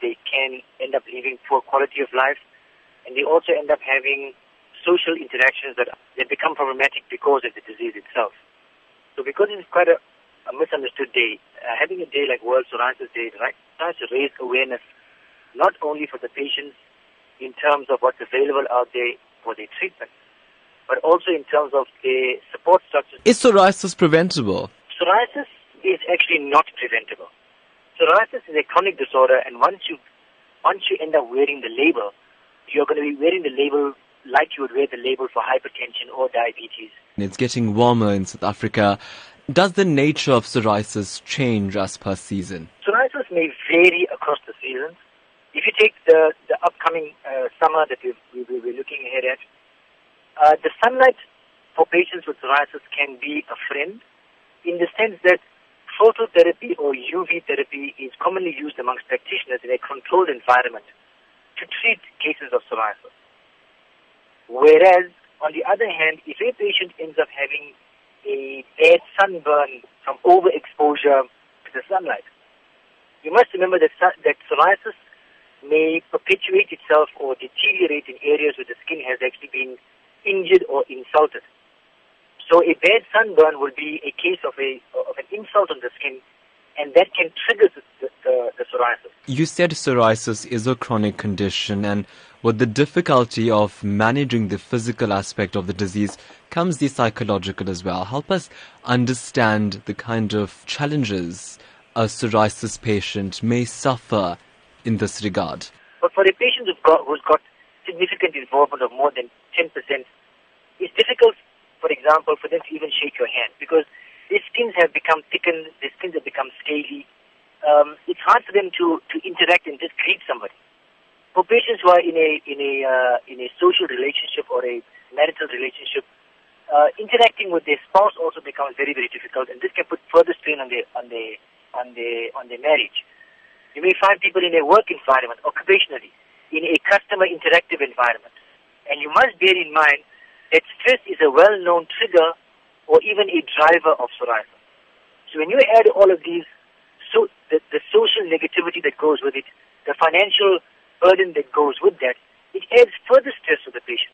they can end up living poor quality of life, and they also end up having social interactions that, that become problematic because of the disease itself. So because it's quite a, a misunderstood day, uh, having a day like World Psoriasis Day right, tries to raise awareness not only for the patients in terms of what's available out there for their treatment, but also in terms of the support structures. Is psoriasis preventable? Psoriasis is actually not preventable. Psoriasis is a chronic disorder, and once you once you end up wearing the label, you're going to be wearing the label like you would wear the label for hypertension or diabetes. It's getting warmer in South Africa. Does the nature of psoriasis change as per season? Psoriasis may vary across the seasons. If you take the, the upcoming uh, summer that we, we, we're looking ahead at, uh, the sunlight for patients with psoriasis can be a friend in the sense that phototherapy or UV therapy is commonly used amongst practitioners in a controlled environment to treat cases of psoriasis. Whereas, on the other hand, if a patient ends up having a bad sunburn from overexposure to the sunlight, you must remember that, that psoriasis may perpetuate itself or deteriorate in areas where the skin has actually been injured or insulted. So a bad sunburn will be a case of a of an insult on the skin, and that can trigger the, the, the psoriasis. You said psoriasis is a chronic condition, and with the difficulty of managing the physical aspect of the disease comes the psychological as well. Help us understand the kind of challenges a psoriasis patient may suffer in this regard. But for a patient who's got, who's got significant involvement of more than 10%, it's difficult, for example, for them to even shake your hand because their skins have become thickened, their skins have become scaly. Um, it's hard for them to, to interact and just greet somebody for patients who are in a in a uh, in a social relationship or a marital relationship, uh, interacting with their spouse also becomes very very difficult, and this can put further strain on their on their on their on their marriage. You may find people in a work environment, occupationally, in a customer interactive environment, and you must bear in mind that stress is a well-known trigger or even a driver of psoriasis. So when you add all of these, so the, the social negativity that goes with it, the financial burden that goes with that, it adds further stress to the patient.